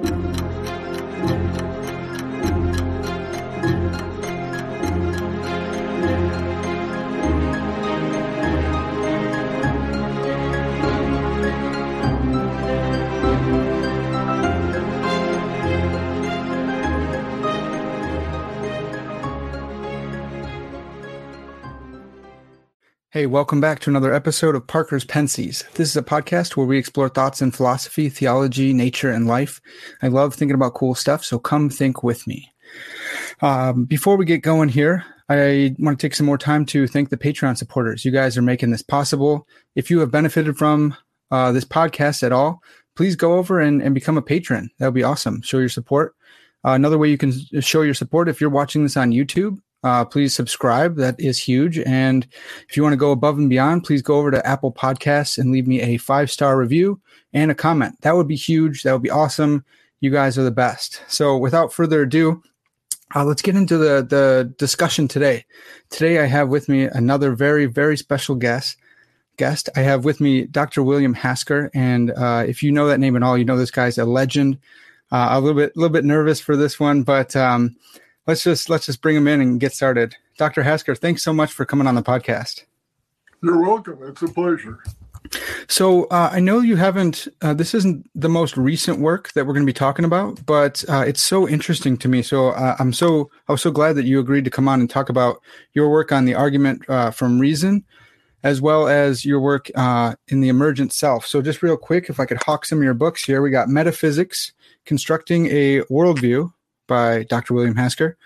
thank you Hey, welcome back to another episode of Parker's Pensées. This is a podcast where we explore thoughts in philosophy, theology, nature, and life. I love thinking about cool stuff, so come think with me. Um, before we get going here, I want to take some more time to thank the Patreon supporters. You guys are making this possible. If you have benefited from uh, this podcast at all, please go over and, and become a patron. That would be awesome. Show your support. Uh, another way you can show your support if you're watching this on YouTube uh, please subscribe. That is huge. And if you want to go above and beyond, please go over to Apple Podcasts and leave me a five star review and a comment. That would be huge. That would be awesome. You guys are the best. So without further ado, uh, let's get into the, the discussion today. Today, I have with me another very, very special guest. Guest, I have with me Dr. William Hasker, and uh, if you know that name at all, you know this guy's a legend. Uh, a little bit, a little bit nervous for this one, but um, let's just let's just bring him in and get started. Dr. Hasker, thanks so much for coming on the podcast. You're welcome. It's a pleasure. So uh, I know you haven't. Uh, this isn't the most recent work that we're going to be talking about, but uh, it's so interesting to me. So uh, I'm so I was so glad that you agreed to come on and talk about your work on the argument uh, from reason, as well as your work uh, in the emergent self. So just real quick, if I could hawk some of your books here, we got metaphysics, constructing a worldview, by Dr. William Hasker.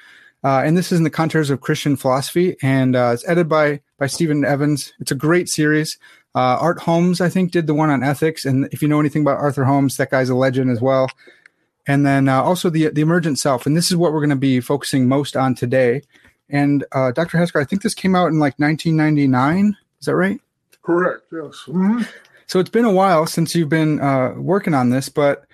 Uh, and this is in the contours of Christian philosophy, and uh, it's edited by by Stephen Evans. It's a great series. Uh, Art Holmes, I think, did the one on ethics, and if you know anything about Arthur Holmes, that guy's a legend as well. And then uh, also the the emergent self, and this is what we're going to be focusing most on today. And uh, Dr. Hasker, I think this came out in like 1999. Is that right? Correct. Yes. Mm-hmm. So it's been a while since you've been uh, working on this, but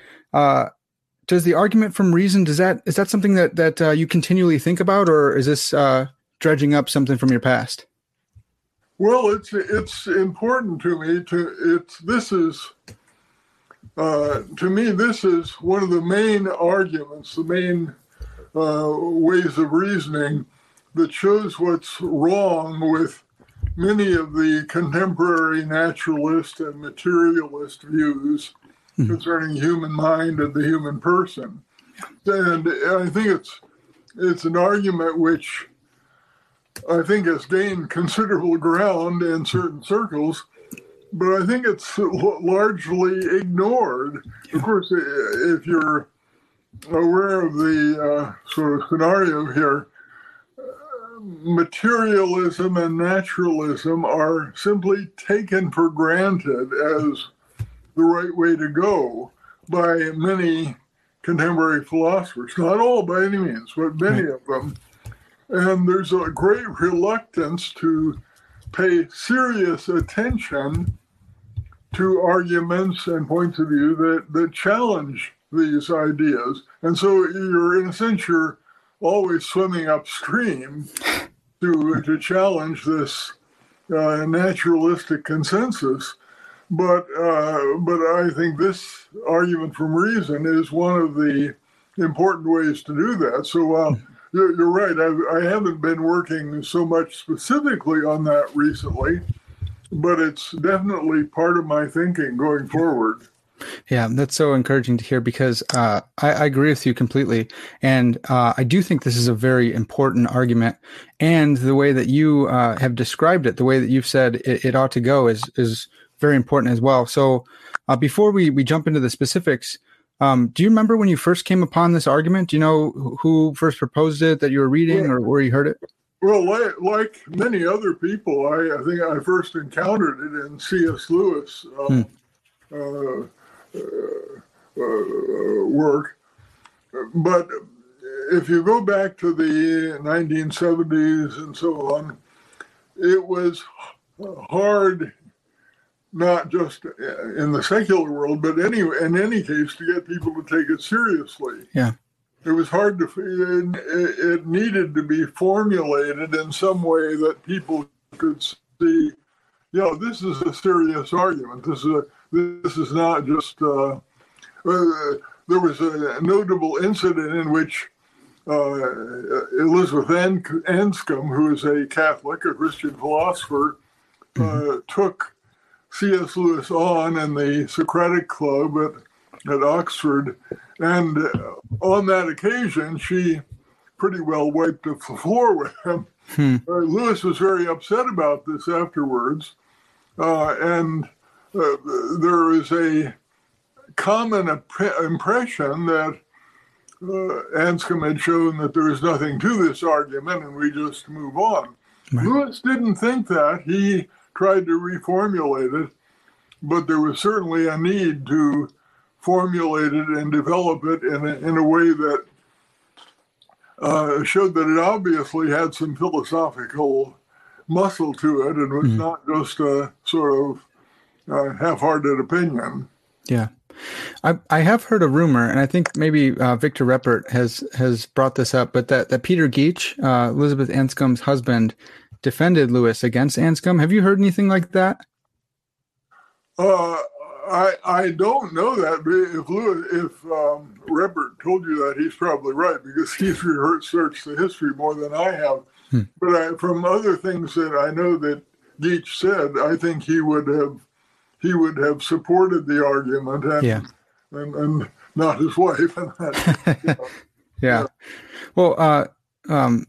does the argument from reason does that is that something that that uh, you continually think about, or is this uh, dredging up something from your past? Well, it's it's important to me to it's this is uh, to me this is one of the main arguments, the main uh, ways of reasoning that shows what's wrong with many of the contemporary naturalist and materialist views mm-hmm. concerning human mind and the human person. And I think it's it's an argument which I think has gained considerable ground in certain circles, but I think it's largely ignored. Of course, if you're aware of the uh, sort of scenario here, materialism and naturalism are simply taken for granted as the right way to go by many contemporary philosophers. Not all by any means, but many of them. And there's a great reluctance to pay serious attention to arguments and points of view that, that challenge these ideas. And so you're, in a sense, you're always swimming upstream to, to challenge this uh, naturalistic consensus but uh, but I think this argument from reason is one of the important ways to do that. So uh, you're, you're, right. I, I haven't been working so much specifically on that recently, but it's definitely part of my thinking going forward. Yeah, that's so encouraging to hear because uh, I, I, agree with you completely, and uh, I do think this is a very important argument. And the way that you uh, have described it, the way that you've said it, it ought to go, is is very important as well. So, uh, before we we jump into the specifics, um, do you remember when you first came upon this argument? Do you know who first proposed it that you were reading or where you heard it? Well, like, like many other people, I, I, think I first encountered it in C.S. Lewis' um, hmm. uh, uh, uh, work. But if you go back to the 1970s and so on, it was hard not just in the secular world, but any in any case, to get people to take it seriously. Yeah, it was hard to. It, it needed to be formulated in some way that people could see. You know, this is a serious argument. This is a, this is not just. Uh, uh, there was a notable incident in which uh, Elizabeth Anscombe, who is a Catholic, a Christian philosopher, uh, mm-hmm. took C.S. Lewis on in the Socratic Club at, at Oxford. And uh, on that occasion, she pretty well wiped the floor with him. Hmm. Uh, Lewis was very upset about this afterwards. Uh, and uh, there is a common impression that uh, Anscombe had shown that there is nothing to this argument and we just move on. Right. Lewis didn't think that. He tried to reformulate it, but there was certainly a need to formulate it and develop it in a, in a way that uh, showed that it obviously had some philosophical muscle to it and was mm-hmm. not just a sort of uh, half-hearted opinion. Yeah. I, I have heard a rumor, and I think maybe uh, Victor Reppert has has brought this up, but that, that Peter Geach, uh, Elizabeth Anscombe's husband, defended Lewis against Anscombe. Have you heard anything like that? Uh, I I don't know that. But if Lewis, if um, told you that, he's probably right because he's researched the history more than I have. Hmm. But I, from other things that I know that Geach said, I think he would have he would have supported the argument and yeah. and, and not his wife. And that, you know, yeah. yeah. Well, uh, um,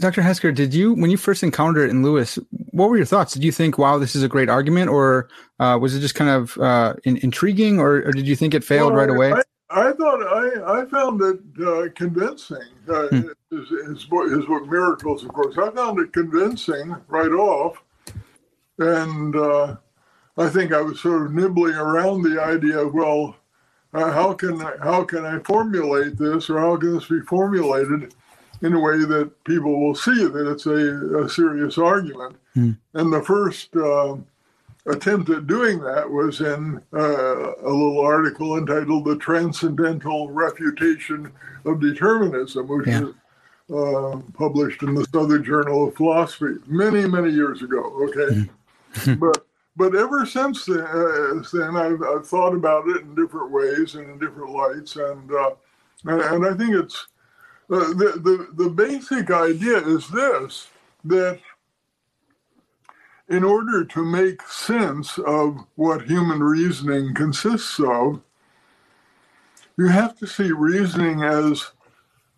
Dr. Hasker, did you, when you first encountered it in Lewis, what were your thoughts? Did you think, wow, this is a great argument, or uh, was it just kind of uh, in, intriguing, or, or, did you think it failed well, right away? I, I, thought I, I found it uh, convincing. Uh, hmm. His, his, book, his book Miracles, of course. I found it convincing right off, and uh, I think I was sort of nibbling around the idea of well, uh, how can I, how can I formulate this, or how can this be formulated in a way that people will see that it's a, a serious argument? Mm. And the first uh, attempt at doing that was in uh, a little article entitled "The Transcendental Refutation of Determinism," which yeah. was uh, published in the Southern Journal of Philosophy many many years ago. Okay, mm. but but ever since then, uh, then I've, I've, thought about it in different ways and in different lights, and uh, and I think it's the, the the basic idea is this that in order to make sense of what human reasoning consists of, you have to see reasoning as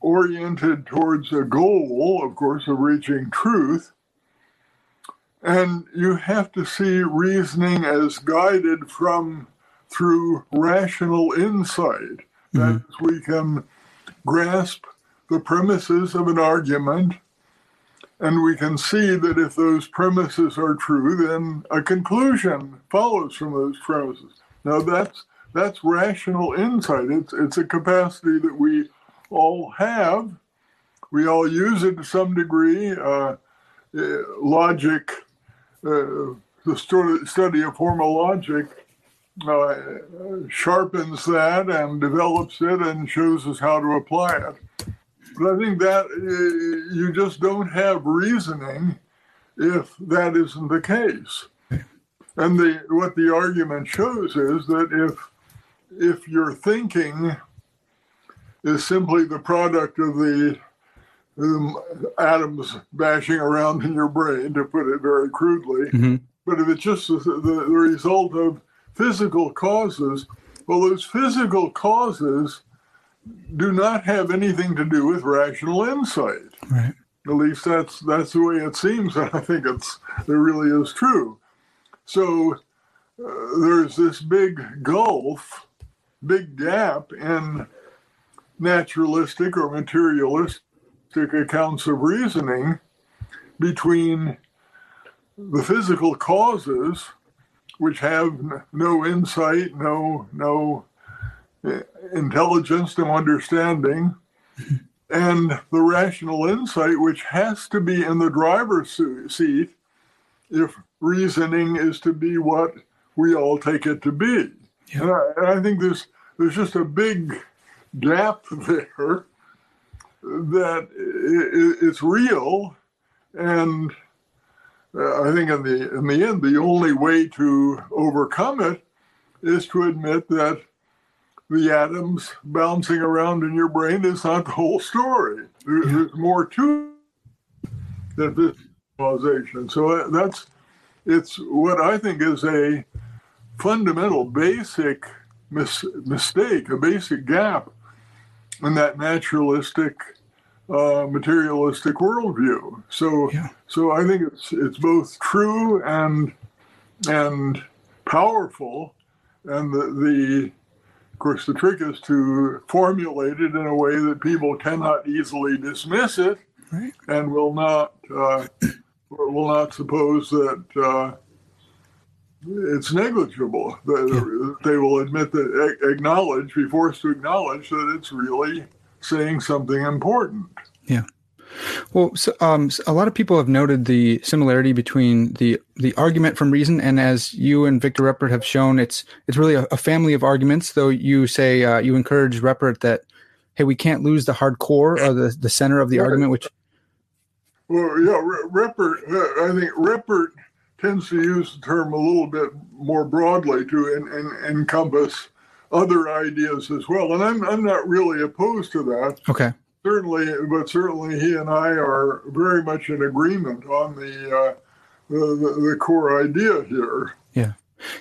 oriented towards a goal, of course, of reaching truth and you have to see reasoning as guided from through rational insight. Mm-hmm. That is, we can grasp the premises of an argument and we can see that if those premises are true, then a conclusion follows from those premises. Now that's that's rational insight. It's it's a capacity that we all have. We all use it to some degree. Uh, eh, logic uh, the study of formal logic uh, sharpens that and develops it and shows us how to apply it. But I think that uh, you just don't have reasoning if that isn't the case. And the what the argument shows is that if if your thinking is simply the product of the um, atoms bashing around in your brain, to put it very crudely. Mm-hmm. But if it's just the, the, the, result of physical causes, well, those physical causes do not have anything to do with rational insight. Right. At least that's that's the way it seems, and I think it's it really is true. So uh, there's this big gulf, big gap in naturalistic or materialistic accounts of reasoning between the physical causes, which have no insight, no no eh, intelligence, no understanding, and the rational insight, which has to be in the driver's seat if reasoning is to be what we all take it to be. Yeah. And, I, and I think there's there's just a big gap there that it's real, and uh, I think in the in the end, the only way to overcome it is to admit that the atoms bouncing around in your brain is not the whole story. There's more to than this causation. So that's it's what I think is a fundamental, basic mis- mistake, a basic gap in that naturalistic, uh, materialistic worldview. So, yeah. so I think it's it's both true and and powerful, and the, the of course the trick is to formulate it in a way that people cannot easily dismiss it, right. and will not uh, will not suppose that. Uh, it's negligible. That yeah. They will admit that, acknowledge, be forced to acknowledge that it's really saying something important. Yeah. Well, so, um, a lot of people have noted the similarity between the the argument from reason and, as you and Victor Reppert have shown, it's it's really a, a family of arguments. Though you say uh, you encourage Reppert that, hey, we can't lose the hardcore or the the center of the right. argument. Which, well, yeah, Reppert. Uh, I think Reppert tends to use the term a little bit more broadly to en- en- encompass other ideas as well. And I'm, I'm not really opposed to that. Okay. Certainly, but certainly he and I are very much in agreement on the uh, the, the, the, core idea here. Yeah,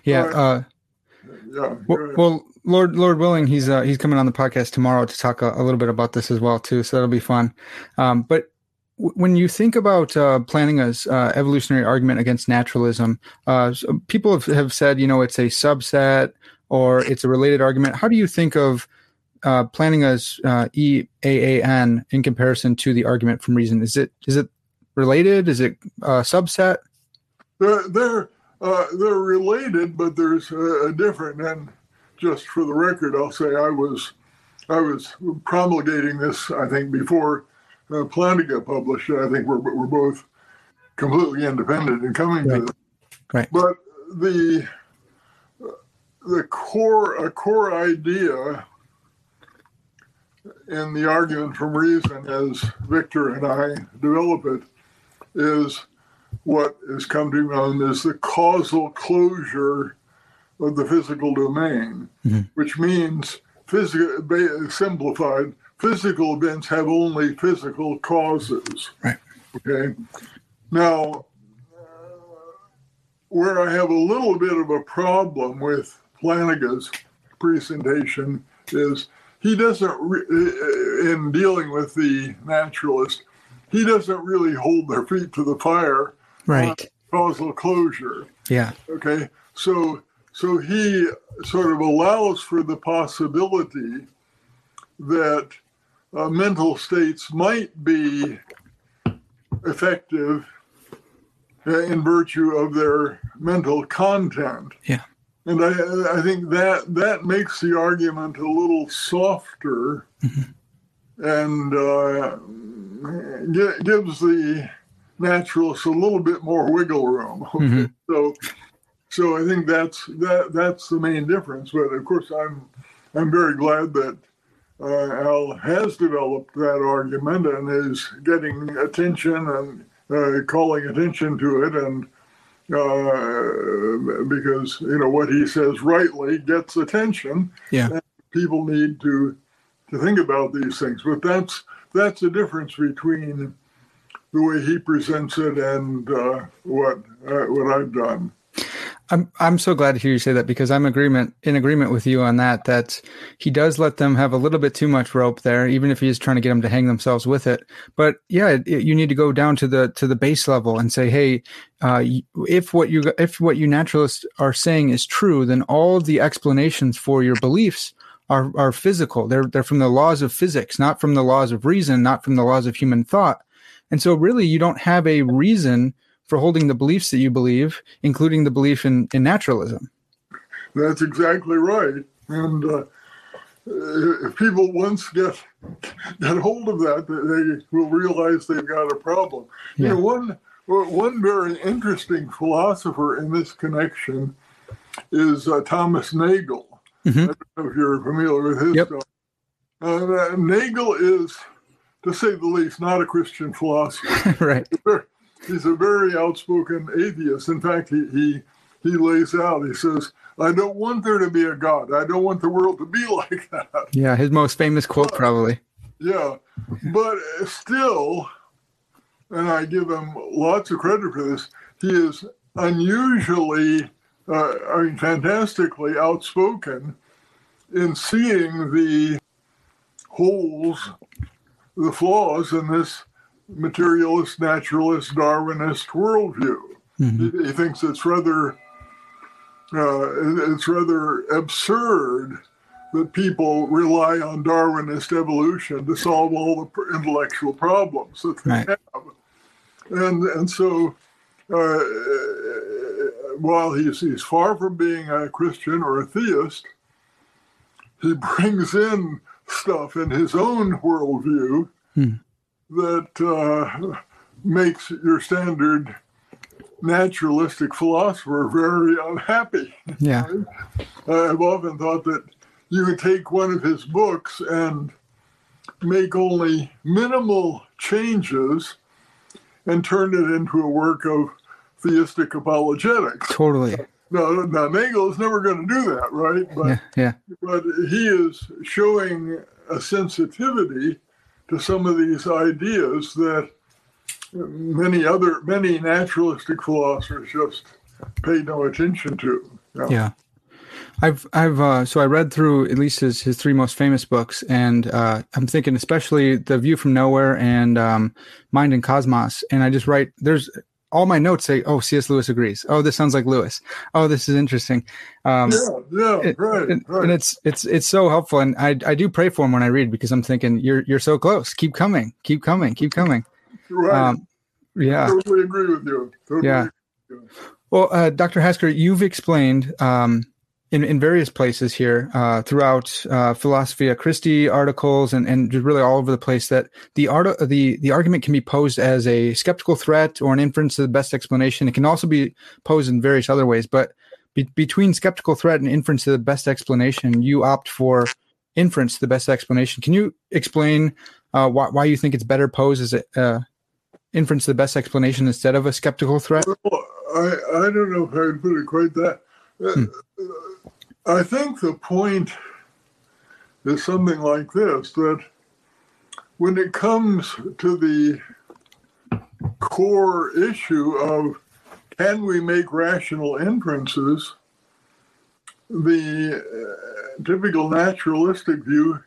yeah, uh, yeah. Well, well, Lord Lord willing, he's uh, he's coming on the podcast tomorrow to talk a, a, little bit about this as well too. So that'll be fun. Um, but when you think about uh, Plantinga's uh, evolutionary argument against naturalism, uh, people have, have, said, you know, it's a subset or it's a related argument. How do you think of uh, Plantinga's uh, EAAN in comparison to the argument from reason? Is it is it related? Is it a subset? They're they're, uh, they're related, but there's a different. And just for the record, I'll say I was I was promulgating this. I think before uh, Plantinga published it. I think we're we're both completely independent in coming right. to this. Right. But the the core a core idea in the argument from reason, as Victor and I develop it, is what has come to be known as the causal closure of the physical domain, mm-hmm. which means physical simplified physical events have only physical causes. Right. Okay. Now, where I have a little bit of a problem with Plantinga's presentation is he doesn't, re- in dealing with the naturalist, he doesn't really hold their feet to the fire. Right. Causal closure. Yeah. Okay. So, so he sort of allows for the possibility that uh, mental states might be effective uh, in virtue of their mental content. Yeah. And I, I think that that makes the argument a little softer mm-hmm. and uh, gives the naturalist a little bit more wiggle room. Okay? Mm-hmm. So, so I think that's that that's the main difference. But of course, I'm I'm very glad that uh, Al has developed that argument and is getting attention and uh, calling attention to it, and uh, because you know what he says rightly gets attention. Yeah, people need to to think about these things, but that's that's the difference between the way he presents it and uh, what uh, what I've done. I'm I'm so glad to hear you say that because I'm agreement in agreement with you on that. That he does let them have a little bit too much rope there, even if he's trying to get them to hang themselves with it. But yeah, it, you need to go down to the to the base level and say, hey, uh, if what you if what you naturalists are saying is true, then all the explanations for your beliefs are are physical. They're they're from the laws of physics, not from the laws of reason, not from the laws of human thought. And so, really, you don't have a reason for holding the beliefs that you believe, including the belief in, in naturalism. That's exactly right. And uh, if people once get get hold of that, they will realize they've got a problem. Yeah. You know, one one very interesting philosopher in this connection is uh, Thomas Nagel. Mm-hmm. I don't know if you're familiar with his yep. stuff. Uh, Nagel is, to say the least, not a Christian philosopher. right he's a very outspoken atheist. In fact, he he he lays out. He says I don't want there to be a God. I don't want the world to be like that. Yeah, his most famous quote, probably. Yeah, but still, and I give him lots of credit for this, he is unusually, uh, I mean, fantastically outspoken in seeing the holes, the flaws in this materialist, naturalist, Darwinist worldview. Mm-hmm. He, he, thinks it's rather uh, it's rather absurd that people rely on Darwinist evolution to solve all the intellectual problems that they right. have. And, and so, uh, while he's, he's far from being a Christian or a theist, he brings in stuff in his own worldview hmm. That uh, makes your standard naturalistic philosopher very unhappy. Yeah. I've often thought that you could take one of his books and make only minimal changes and turn it into a work of theistic apologetics. Totally. Now, now Nagel is never going to do that, right? But, yeah, yeah. But he is showing a sensitivity to some of these ideas that many other many naturalistic philosophers just pay no attention to. Yeah. I've I've uh, so I read through at least his his three most famous books, and uh, I'm thinking especially the View from Nowhere and um, Mind and Cosmos, and I just write there's all my notes say, "Oh, C.S. Lewis agrees." Oh, this sounds like Lewis. Oh, this is interesting. Um, yeah, yeah, right, and, right. And it's it's it's so helpful, and I I do pray for him when I read because I'm thinking you're you're so close. Keep coming, keep coming, keep coming. Right. Um, yeah. I totally agree with you. Totally yeah. You. Well, uh, Dr. Hasker, you've explained um, in, in various places here uh, throughout uh, Philosophia Christi articles and, and really all over the place that the art the the argument can be posed as a skeptical threat or an inference to the best explanation. It can also be posed in various other ways, but be, between skeptical threat and inference to the best explanation, you opt for inference to the best explanation. Can you explain uh, why, why you think it's better posed as a uh, inference to the best explanation instead of a skeptical threat? Well, I, I don't know if I can put it quite that. Uh, hmm. I think the point is something like this that when it comes to the core issue of can we make rational inferences, the uh, typical naturalistic view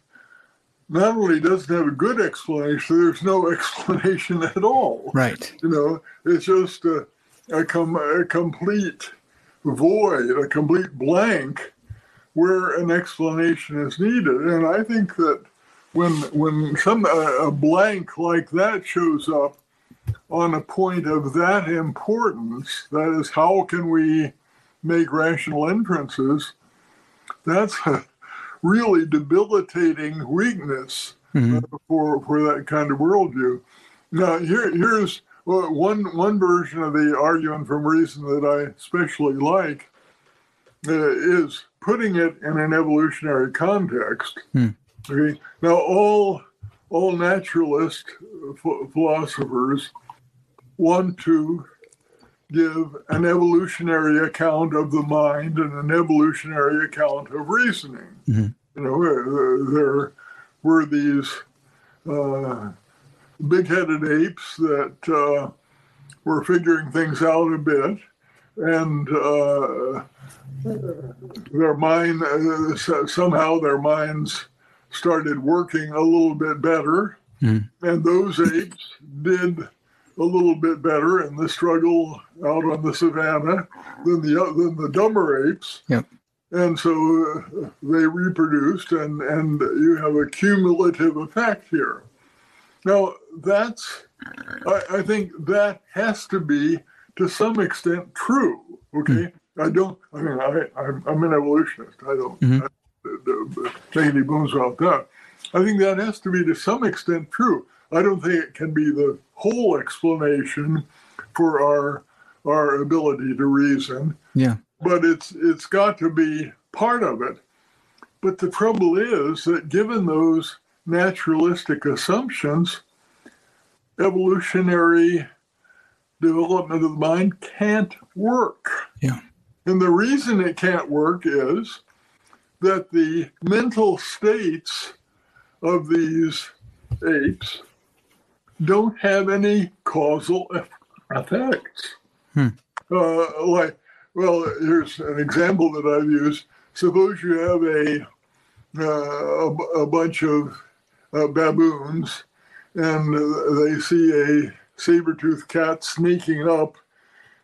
not only doesn't have a good explanation, there's no explanation at all. Right. You know, it's just a, a, com- a complete void, a complete blank where an explanation is needed. And I think that when when some a blank like that shows up on a point of that importance, that is, how can we make rational inferences? That's a really debilitating weakness mm-hmm. uh, for for that kind of worldview. Now, here here's one one version of the argument from reason that I especially like uh, is putting it in an evolutionary context. Hmm. Okay. Now, all all naturalist philosophers want to give an evolutionary account of the mind and an evolutionary account of reasoning. Mm-hmm. You know, uh, there were these uh, big-headed apes that uh, were figuring things out a bit, and uh, their mind uh, somehow their minds started working a little bit better, mm. and those apes did a little bit better in the struggle out on the savannah than the than the dumber apes. Yep. And so uh, they reproduced, and and you have a cumulative effect here. Now that's I, I think that has to be to some extent true. Okay. Mm. I don't. I mean, I, I'm, I'm an evolutionist. I don't mm-hmm. make any bones about that. I think that has to be to some extent true. I don't think it can be the whole explanation for our our ability to reason. Yeah. But it's it's got to be part of it. But the trouble is that given those naturalistic assumptions, evolutionary development of the mind can't work. Yeah And the reason it can't work is that the mental states of these apes don't have any causal effects. Hmm. Uh, like, well, here's an example that I've used. Suppose you have a uh, a, a, bunch of uh, baboons and they see a saber-toothed cat sneaking up,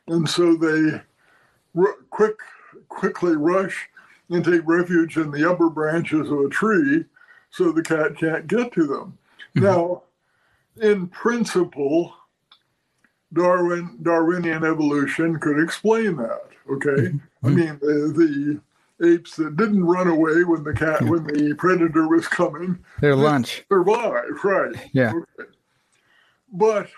and so they r- quick quickly rush and take refuge in the upper branches of a tree so the cat can't get to them. Mm-hmm. Now, in principle, Darwin Darwinian evolution could explain that. Okay, mm-hmm. I mean the, the, apes that didn't run away when the cat when the predator was coming, their lunch survived, right? Yeah, okay. but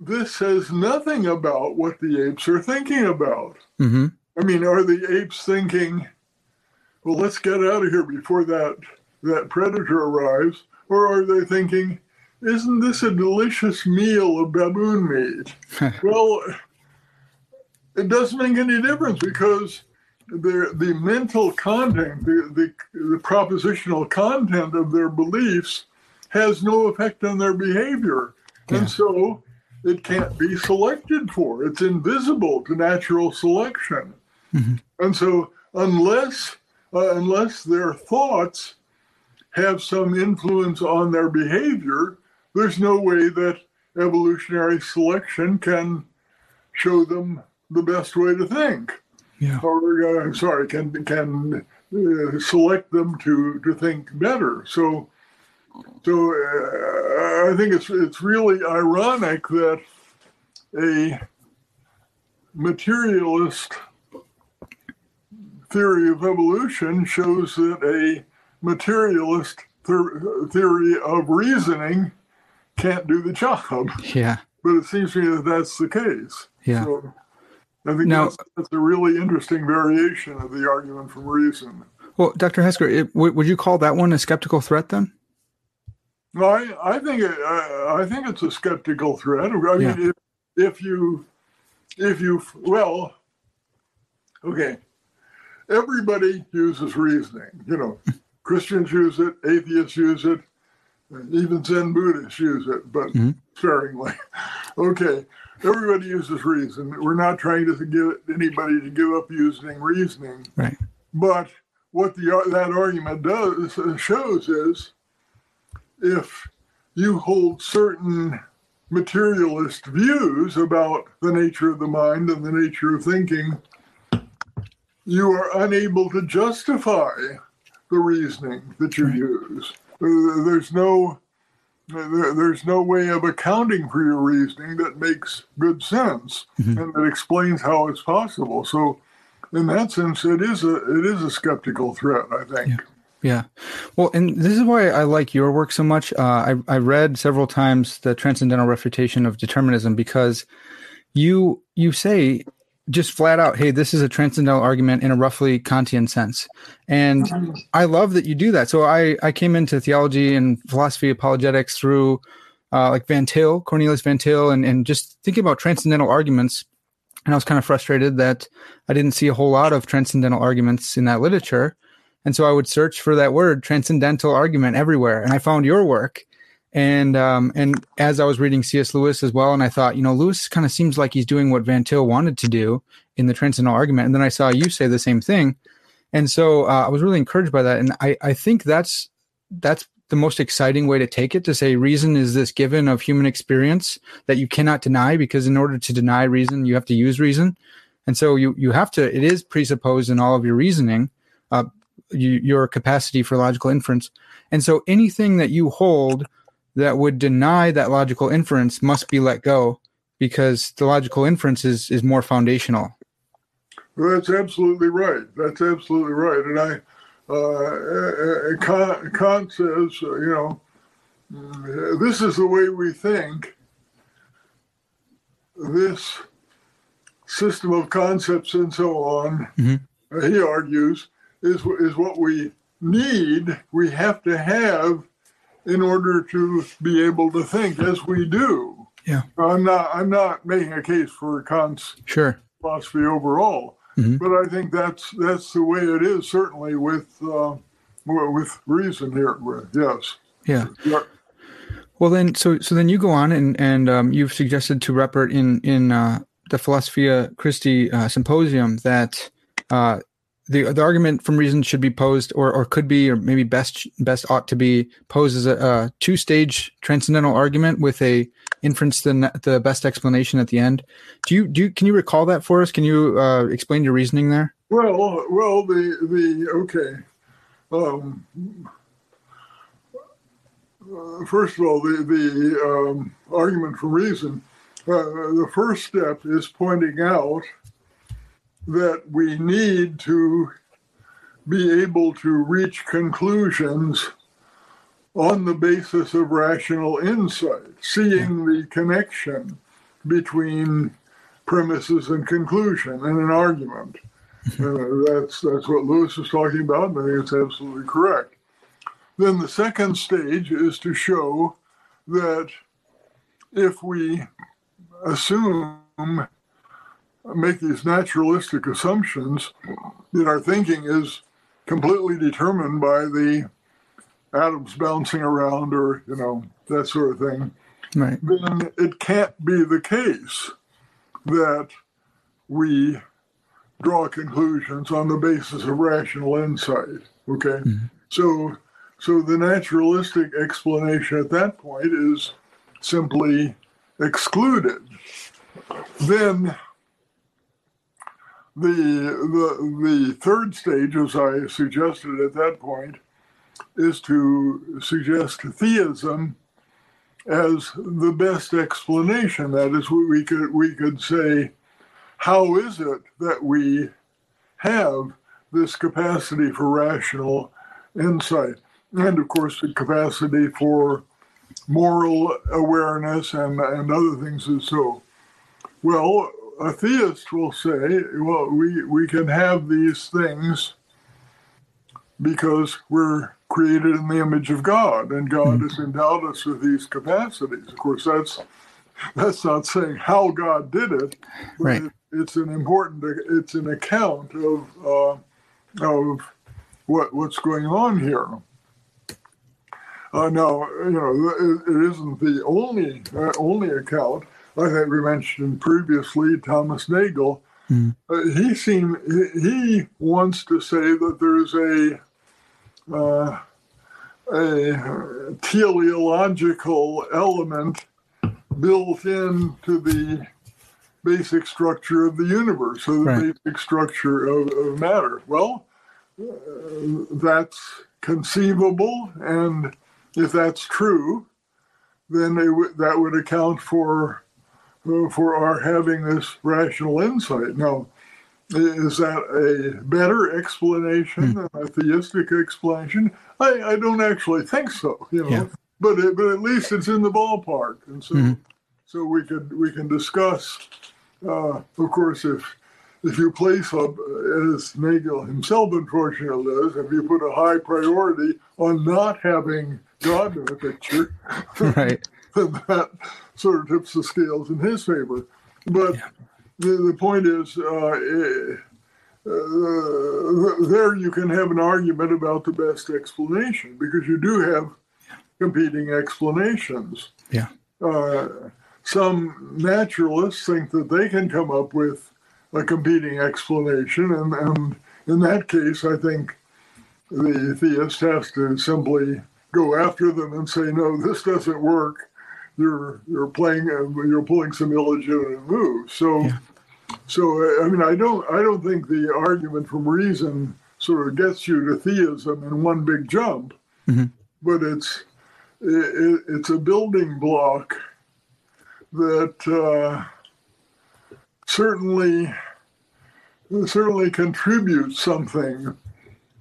this says nothing about what the apes are thinking about. Mm-hmm. I mean, are the apes thinking, "Well, let's get out of here before that that predator arrives," or are they thinking? isn't this a delicious meal of baboon meat? well, it doesn't make any difference because the, the mental content, the, the, the propositional content of their beliefs has no effect on their behavior. Yeah. And so it can't be selected for. It's invisible to natural selection. Mm-hmm. And so unless uh, unless their thoughts have some influence on their behavior, there's no way that evolutionary selection can show them the best way to think. Yeah. Or, uh, sorry, can can uh, select them to to think better. So, so uh, I think it's it's really ironic that a materialist theory of evolution shows that a materialist theory of reasoning can't do the job. Yeah. But it seems to me that that's the case. Yeah. So I think now, that's, that's, a really interesting variation of the argument from reason. Well, Dr. Hasker, it, w- would you call that one a skeptical threat then? No, I, I think it, I, I think it's a skeptical threat. I yeah. mean, if, if you, if you, well, okay, everybody uses reasoning. You know, Christians use it, atheists use it, even Zen Buddhists use it, but mm-hmm. sparingly. okay, everybody uses reason. We're not trying to get anybody to give up using reasoning. Right. But what the that argument does uh, shows is if you hold certain materialist views about the nature of the mind and the nature of thinking, you are unable to justify the reasoning that you right. use. There's no there's no way of accounting for your reasoning that makes good sense mm-hmm. and that explains how it's possible. So, in that sense, it is a it is a skeptical threat. I think. Yeah. Yeah. Well, and this is why I like your work so much. Uh, I, I read several times the Transcendental Refutation of Determinism because you you say just flat out, hey, this is a transcendental argument in a roughly Kantian sense. And I love that you do that. So I, I came into theology and philosophy apologetics through uh, like Van Til, Cornelius Van Til, and, and just thinking about transcendental arguments. And I was kind of frustrated that I didn't see a whole lot of transcendental arguments in that literature. And so I would search for that word, transcendental argument, everywhere. And I found your work. And um, and as I was reading C.S. Lewis as well, and I thought, you know, Lewis kind of seems like he's doing what Van Til wanted to do in the Transcendental Argument. And then I saw you say the same thing, and so uh, I was really encouraged by that. And I I think that's that's the most exciting way to take it to say reason is this given of human experience that you cannot deny because in order to deny reason you have to use reason and so you you have to it is presupposed in all of your reasoning uh, you, your capacity for logical inference and so anything that you hold that would deny that logical inference must be let go because the logical inference is, is more foundational. Well, that's absolutely right. That's absolutely right. And I, uh, Kant, Kant says, uh, you know, this is the way we think. This system of concepts and so on, mm-hmm. he argues, is is what we need. We have to have in order to be able to think as we do. Yeah. I'm not I'm not making a case for Kant's sure philosophy overall. Mhm. But I think that's that's the way it is. Certainly with uh, with reason here. Yes. Yeah. Yeah. Well, then, so so then you go on and and um, you've suggested to Reppert in in uh, the Philosophia Christi uh, symposium that uh, the the argument from reason should be posed, or or could be, or maybe best best ought to be posed as a, a two stage transcendental argument with a inference the the best explanation at the end. Do you do you, can you recall that for us? Can you uh, explain your reasoning there? Well, well, the the okay. Um, uh, first of all, the the um, argument for reason. Uh, the first step is pointing out that we need to be able to reach conclusions on the basis of rational insight, seeing the connection between premises and conclusion in an argument. Uh, that's that's what Lewis is talking about, and I think it's absolutely correct. Then the second stage is to show that if we assume, make these naturalistic assumptions, that our thinking is completely determined by the atoms bouncing around, or you know that sort of thing Right. then it can't be the case that we draw conclusions on the basis of rational insight. Okay, mm-hmm. so so the naturalistic explanation at that point is simply excluded. Then the the the third stage, as I suggested at that point, is to suggest theism as the best explanation. That is, we we could we could say, how is it that we have this capacity for rational insight, and of course the capacity for moral awareness and and other things and so. Well, a theist will say, well, we we can have these things because we're created in the image of God, and God has endowed us with these capacities. Of course, that's that's not saying how God did it, but Right. it- it's an important it's an account of uh, of what what's going on here. Uh, now, you know, it, it isn't the only uh, only account. I think we mentioned previously Thomas Nagel. Mm. Uh, he seem he, wants to say that there's a uh, a teleological element built into the basic structure of the universe, so the Right. basic structure of, of matter. Well, uh, that's conceivable, and if that's true, then they w- that would account for for our having this rational insight. Now, is that a better explanation than a theistic explanation? I, I don't actually think so. You know, Yeah. but it, but at least it's in the ballpark, and so Mhm. so we could we can discuss. Uh, of course, if if you place up, as Nagel himself unfortunately does, if you put a high priority on not having God in the picture, Right. then that sort of tips the scales in his favor. But the, the point is, uh, eh, uh, there you can have an argument about the best explanation because you do have competing explanations. Yeah. Uh, some naturalists think that they can come up with a competing explanation, and, and in that case, I think the theist has to simply go after them and say, "No, this doesn't work. You're you're playing, uh, you're pulling some illegitimate moves." So, Yeah. so uh, I mean, I don't I don't think the argument from reason sort of gets you to theism in one big jump, Mhm. but it's it, it's a building block that uh, certainly certainly contributes something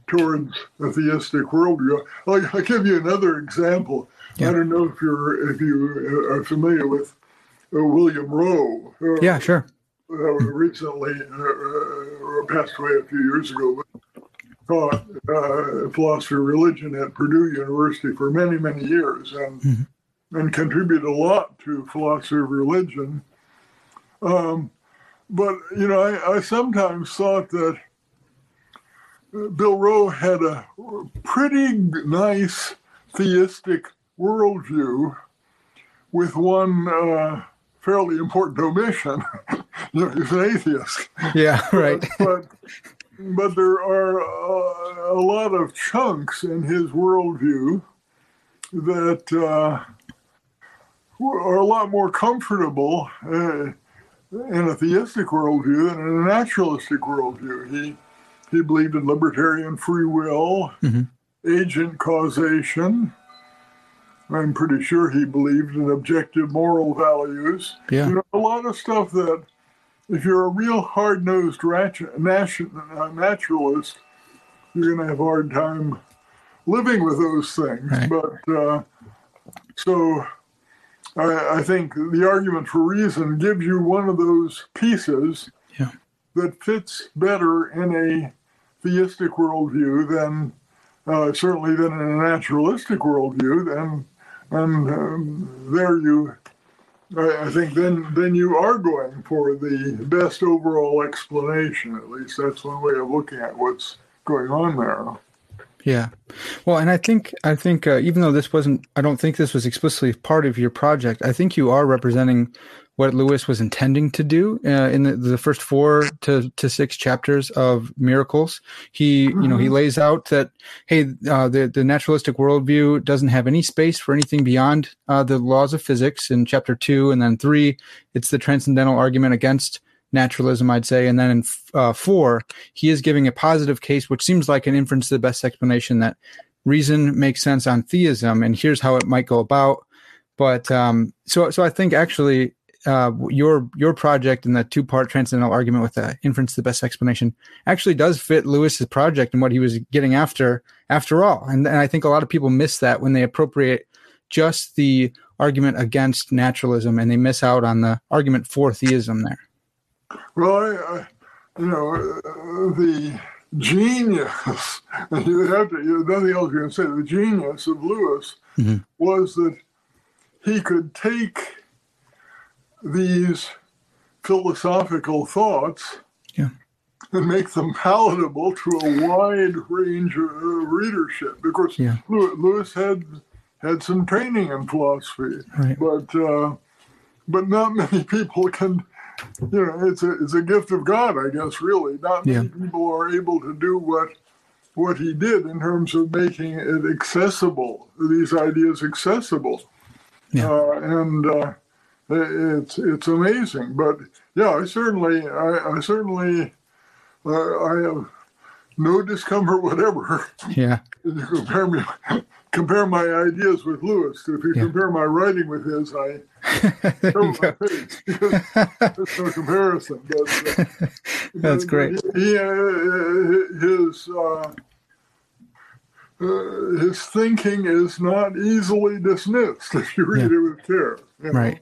towards a theistic worldview. I'll, I'll give you another example. Yeah. I don't know if you're if you are familiar with uh, William Rowe. Uh, Yeah, sure. uh, recently uh, uh, passed away a few years ago, but taught uh, philosophy of religion at Purdue University for many, many years and, Mhm. and contributed a lot to philosophy of religion. Um, but you know, I, I sometimes thought that Bill Rowe had a pretty nice theistic worldview with one uh, fairly important omission. you know, he's an atheist. Yeah, right. but, but there are uh, a lot of chunks in his worldview that uh, are a lot more comfortable uh, in a theistic worldview than in a naturalistic worldview. He he believed in libertarian free will, mm-hmm. agent causation. I'm pretty sure he believed in objective moral values. Yeah. You know, a lot of stuff that, if you're a real hard nosed naturalist, you're going to have a hard time living with those things. Right. But uh, so I, I, think the argument for reason gives you one of those pieces yeah. that fits better in a theistic worldview than uh, certainly than in a naturalistic worldview. Then, and um, there you, I, think, then then you are going for the best overall explanation. At least that's one way of looking at what's going on there. Yeah, well, and I think I think uh, even though this wasn't, I don't think this was explicitly part of your project. I think you are representing what Lewis was intending to do uh, in the, the, first four to, to six chapters of Miracles. He, you know, he mm-hmm. lays out that hey, uh, the the naturalistic worldview doesn't have any space for anything beyond uh, the laws of physics in chapter two, and then three, it's the transcendental argument against naturalism, I'd say, and then in uh, four, he is giving a positive case, which seems like an inference to the best explanation that reason makes sense on theism, and here's how it might go about. But um, so, so I think actually uh, your your project and the two part transcendental argument with the inference the best explanation actually does fit Lewis's project and what he was getting after after all. And, and I think a lot of people miss that when they appropriate just the argument against naturalism and they miss out on the argument for theism there. Well, I, I, you know, uh, the genius, you have to, you know, nothing else you can say, the genius of Lewis mm-hmm. was that he could take these philosophical thoughts yeah. and make them palatable to a wide range of readership. Because yeah. Lewis had had some training in philosophy, right. but uh, but not many people can. You know, it's a it's a gift of God, I guess. Really, not many yeah. people are able to do what what he did in terms of making it accessible. These ideas accessible, yeah. uh, and. Uh, it's it's amazing. But yeah, I certainly I, I certainly uh, I have no discomfort whatever. Yeah. compare me compare my ideas with Lewis. If you yeah. compare my writing with his, I show my face. There's no comparison. But, uh, That's great. He, uh, his uh, uh, his thinking is not easily dismissed if you read yeah. it with care. You know? Right.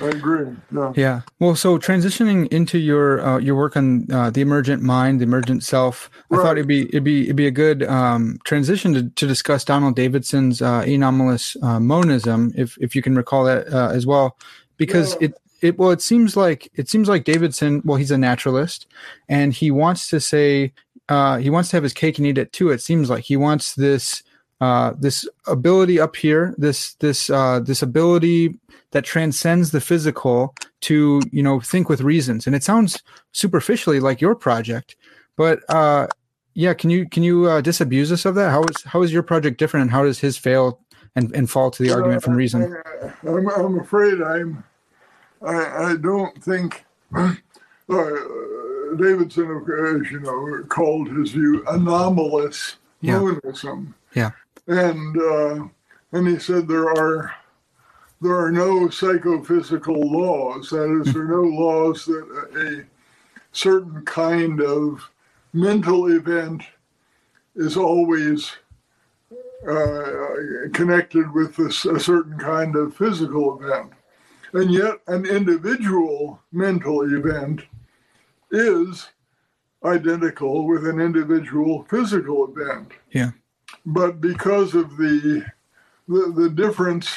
I agree. Yeah. Yeah. Well, so transitioning into your uh, your work on uh, the emergent mind, the emergent self, right. I thought it'd be it'd be it'd be a good um, transition to, to discuss Donald Davidson's uh, anomalous uh, monism, if if you can recall that uh, as well, because yeah. it it well it seems like it seems like Davidson. Well, he's a naturalist, and he wants to say uh, he wants to have his cake and eat it too. It seems like he wants this uh, this ability up here, this this uh, this ability that transcends the physical to you know think with reasons. And it sounds superficially like your project, but uh, yeah, can you can you uh, disabuse us of that? How is how is your project different, and how does his fail and, and fall to the argument from reason? I, am I'm afraid I'm I, I don't think. Uh, Davidson, of as you know, called his view anomalous yeah. monism. Yeah and uh, and he said there are there are no psychophysical laws. That is, there are no laws that a certain kind of mental event is always uh, connected with this, a certain kind of physical event. And yet, an individual mental event is identical with an individual physical event. Yeah but because of the the, the difference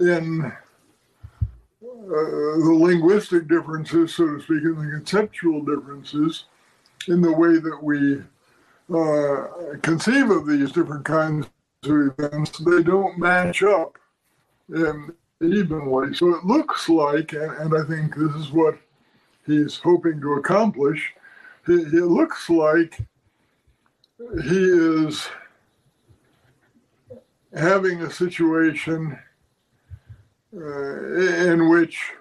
in the linguistic differences, so to speak, and the conceptual differences in the way that we uh, conceive of these different kinds of events, they don't match up in evenly. So it looks like, and, and I think this is what he's hoping to accomplish, it, it looks like he is having a situation uh, in which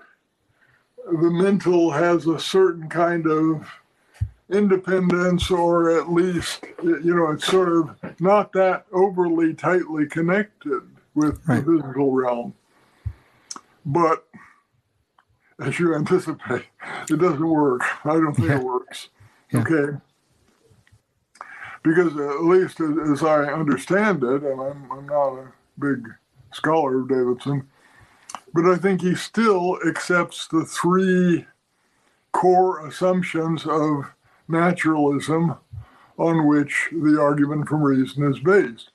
the mental has a certain kind of independence or at least you know it's sort of not that overly tightly connected with right. the physical realm but as you anticipate it doesn't work i don't think yeah. it works yeah. okay because at least as, i understand it and I'm, I'm not a big scholar of davidson but i think he still accepts the three core assumptions of naturalism on which the argument from reason is based.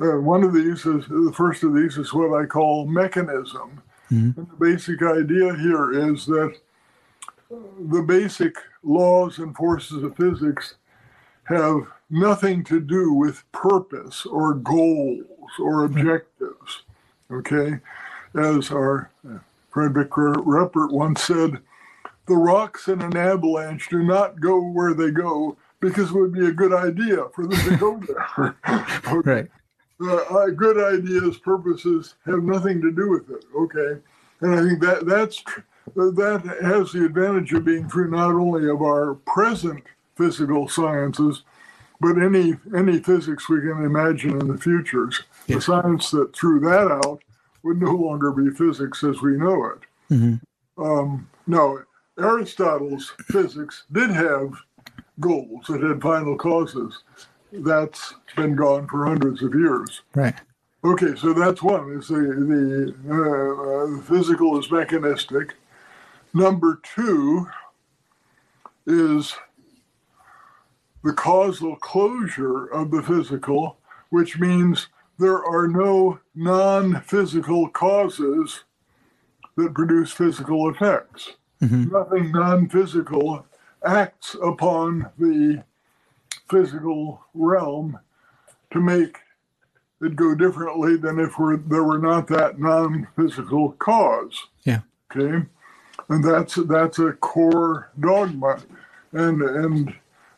Uh, one of these is the first of these is what I call mechanism. Mm-hmm. And the basic idea here is that the basic laws and forces of physics have nothing to do with purpose or goals or objectives. Okay? As our friend Victor Reppert once said, the rocks in an avalanche do not go where they go because it would be a good idea for them to go there. okay. Right. Uh, good ideas, purposes have nothing to do with it. Okay, and I think that that's that has the advantage of being true not only of our present physical sciences, but any any physics we can imagine in the futures. The science that threw that out would no longer be physics as we know it. Mm-hmm. Um, no, Aristotle's physics did have goals, it had final causes. That's been gone for hundreds of years. Right. Okay, so that's one. Is the the, uh, uh, physical is mechanistic. Number two is the causal closure of the physical, which means there are no non-physical causes that produce physical effects mm-hmm. nothing non physical acts upon the physical realm to make it go differently than if there were not that non physical cause. Yeah. Okay. And that's that's a core dogma. And, and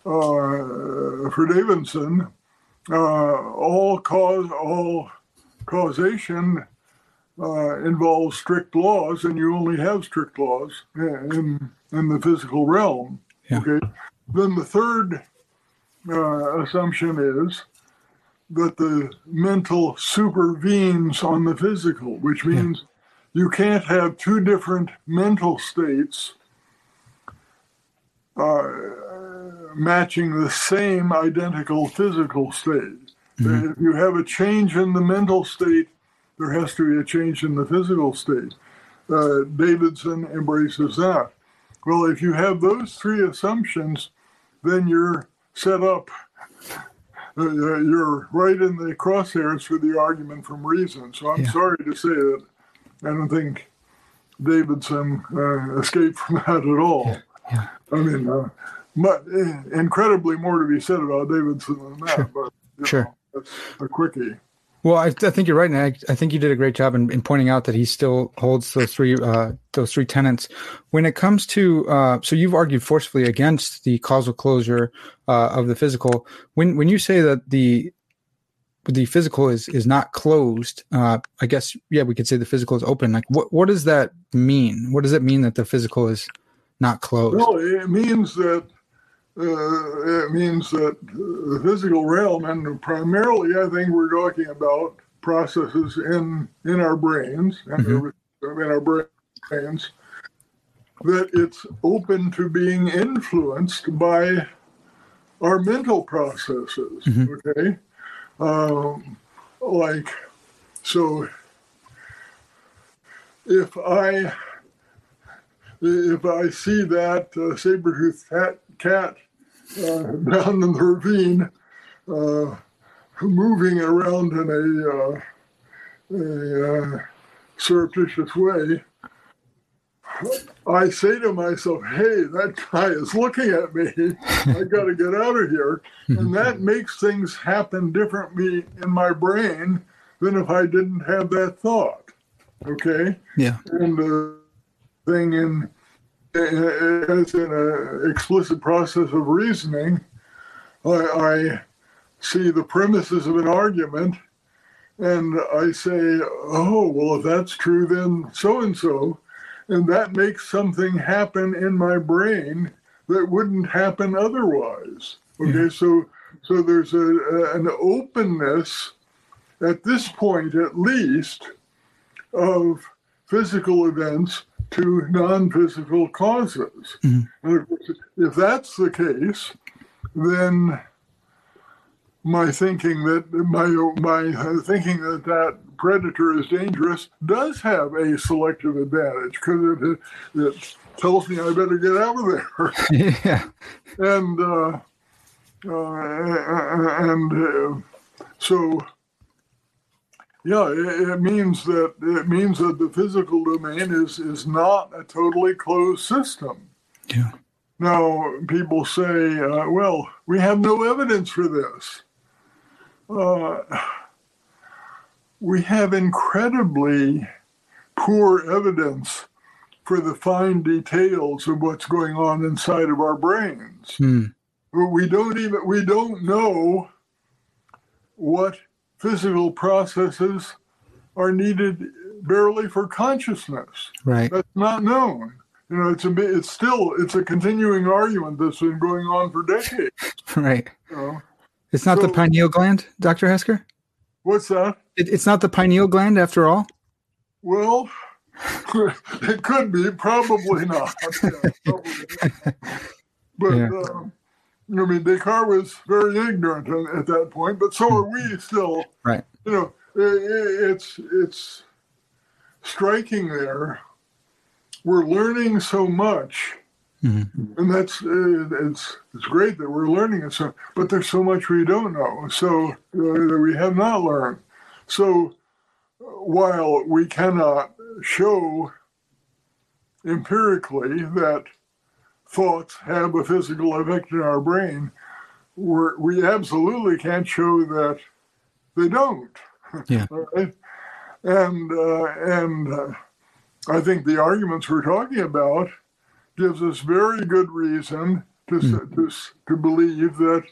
for Davidson, uh, all cause, all causation uh, involves strict laws, and you only have strict laws in in the physical realm. Yeah. Okay. Then the third uh, assumption is that the mental supervenes on the physical, which means yeah. you can't have two different mental states uh, matching the same identical physical state. Mm-hmm. If you have a change in the mental state, there has to be a change in the physical state. Uh, Davidson embraces that. Well, if you have those three assumptions, then you're set up. Uh, uh, you're right in the crosshairs for the argument from reason. So I'm yeah. sorry to say that I don't think Davidson uh, escaped from that at all. Yeah. Yeah. I mean, uh, but, eh, incredibly more to be said about Davidson than that. Sure. But sure. Know, that's a quickie. Well, I, I, think you're right, and I, I, think you did a great job in, in, pointing out that he still holds those three uh, those three tenets. When it comes to, uh, so you've argued forcefully against the causal closure uh, of the physical. When when you say that the the physical is is not closed, uh, I guess yeah, we could say the physical is open. Like, what what does that mean? What does it mean that the physical is not closed? Well, it means that it means that the physical realm, and primarily, I think we're talking about processes in in our brains and mm-hmm. in our brains, that it's open to being influenced by our mental processes. Mm-hmm. Okay, um, like so. If I if I see that uh, saber-toothed cat, cat uh, down in the ravine, uh, moving around in a, uh, a uh, surreptitious way. I say to myself, hey, that guy is looking at me. I got to get out of here. And that makes things happen differently in my brain than if I didn't have that thought. Okay? Yeah. And the thing in as in an explicit process of reasoning, I, I see the premises of an argument and I say, oh, well, if that's true, then so and so. And that makes something happen in my brain that wouldn't happen otherwise. Okay, yeah. so so there's a, a, an openness at this point, at least, of physical events to non-physical causes. Mm-hmm. If that's the case, then my thinking that my my thinking that that predator is dangerous does have a selective advantage because it, it tells me I better get out of there. yeah. And uh, uh, and uh, so yeah, it, it, means that it means that the physical domain is is not a totally closed system. Yeah. Now people say, uh, well, we have no evidence for this uh, we have incredibly poor evidence for the fine details of what's going on inside of our brains. Hmm. We don't even we don't know what physical processes are needed barely for consciousness. Right. That's not known. You know, it's a it's still it's a continuing argument that's been going on for decades. right. You know? It's not so, the pineal gland, Dr. Hasker? What's that? It, it's not the pineal gland after all? Well, it could be, probably not. Yeah, probably But, yeah. um, I mean, Descartes was very ignorant at that point, but so are we still. Right. You know, it's it's striking there. We're learning so much Mm-hmm. And that's uh, it's it's great that we're learning it. So, but there's so much we don't know. So uh, that we have not learned. So while we cannot show empirically that thoughts have a physical effect in our brain, we're, we absolutely can't show that they don't. Yeah. right? And uh, and uh, I think the arguments we're talking about gives us very good reason to, mm. to, to believe that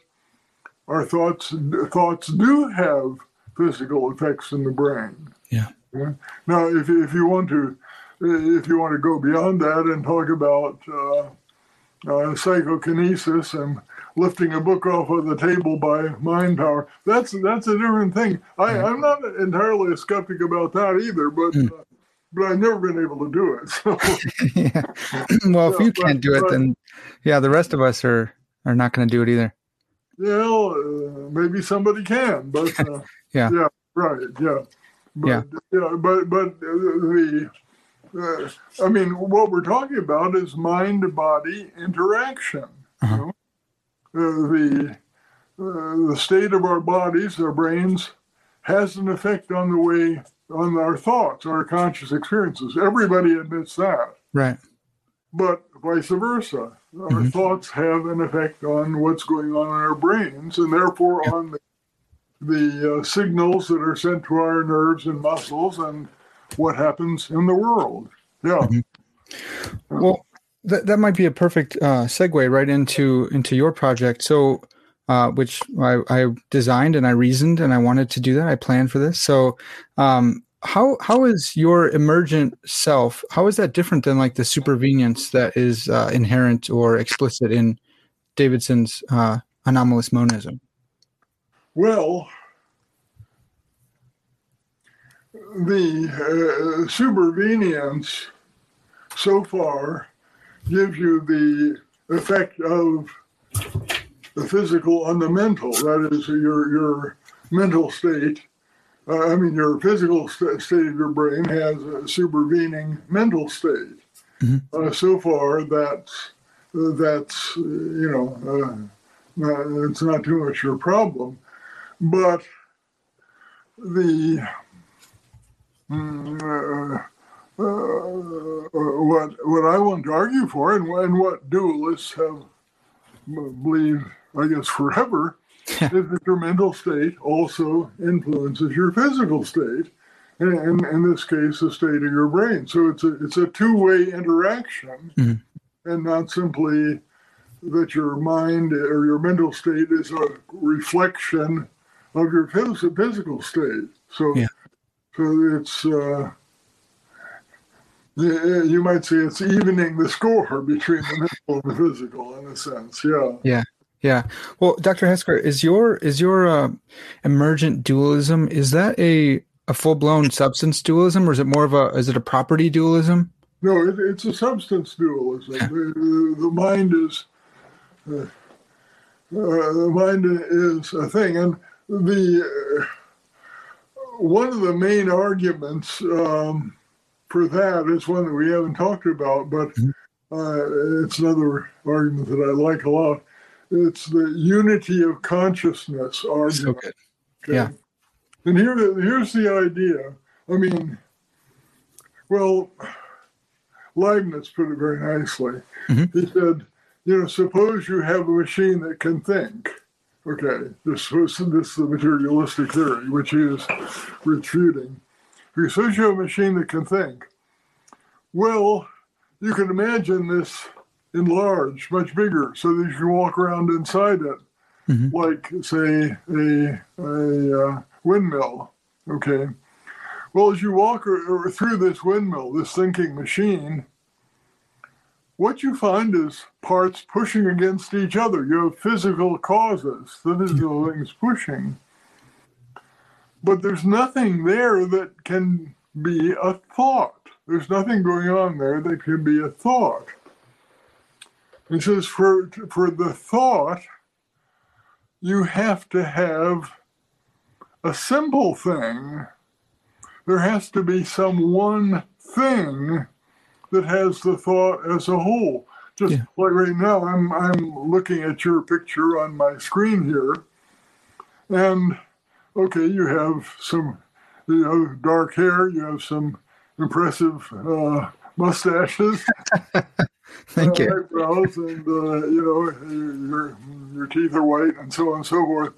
our thoughts thoughts do have physical effects in the brain. Yeah. yeah? Now, if, if you want to if you want to go beyond that and talk about uh, uh, psychokinesis and lifting a book off of the table by mind power, that's that's a different thing. I, I'm not entirely a skeptic about that either, but. Mm. Uh, but I've never been able to do it. So. yeah. Well, if you can't do it, then yeah, the rest of us are are not going to do it either. Yeah, uh, maybe somebody can, but uh, yeah, yeah, right, yeah, but, yeah, yeah, but but the uh, I mean, what we're talking about is mind body interaction. Uh-huh. You know? Uh, the uh, the state of our bodies, our brains, has an effect on the way on our thoughts, our conscious experiences. Everybody admits that. Right. But vice versa. Our mm-hmm. thoughts have an effect on what's going on in our brains and therefore yeah. on the, the uh, signals that are sent to our nerves and muscles and what happens in the world. Yeah. Mm-hmm. Well, that, that might be a perfect uh, segue right into into your project. So, uh, which I, I, designed and I reasoned and I wanted to do that. I planned for this. So, um, how how is your emergent self? How is that different than like the supervenience that is uh, inherent or explicit in Davidson's uh, anomalous monism? Well, the uh, supervenience so far gives you the effect of the physical on the mental. That is your your mental state. Uh, I mean, your physical st- state of your brain has a supervening mental state. Mm-hmm. Uh, so far, that's uh, that's you know uh, not, it's not too much your problem, but the Mm, uh, uh, uh, what what I want to argue for, and, and what dualists have believed, I guess, forever, is that your mental state also influences your physical state, and, in this case, the state of your brain. So it's a it's a two way interaction, mm-hmm. and not simply that your mind or your mental state is a reflection of your physical state. So, yeah. So it's uh, you might say it's evening the score between the mental and the physical in a sense. Yeah. Yeah. Yeah. Well, Dr. Hasker, is your is your uh, emergent dualism is that a a full blown substance dualism, or is it more of a is it a property dualism? No, it, it's a substance dualism. the, the, mind is uh, uh, the mind is a thing, and the uh, one of the main arguments um, for that is one that we haven't talked about, but mm-hmm. uh, it's another argument that I like a lot. It's the unity of consciousness argument. So okay? Yeah. And here, here's the idea. I mean, well, Leibniz put it very nicely. Mm-hmm. He said, you know, suppose you have a machine that can think. Okay, this was this is the materialistic theory, which he is refuting. Suppose you have a machine that can think. Well, you can imagine this enlarged, much bigger, so that you can walk around inside it, mm-hmm. like say a a uh, windmill. Okay. Well, as you walk through this windmill, this thinking machine, what you find is parts pushing against each other. You have physical causes, the physical mm-hmm. things pushing. But there's nothing there that can be a thought. There's nothing going on there that can be a thought. He says for, for the thought, you have to have a simple thing. There has to be some one thing that has the thought as a whole. Just yeah. like right now, I'm I'm looking at your picture on my screen here, and okay, you have some, you know, dark hair. You have some impressive uh, mustaches. Thank uh, you. Eyebrows, and uh, you know, your your teeth are white, and so on and so forth.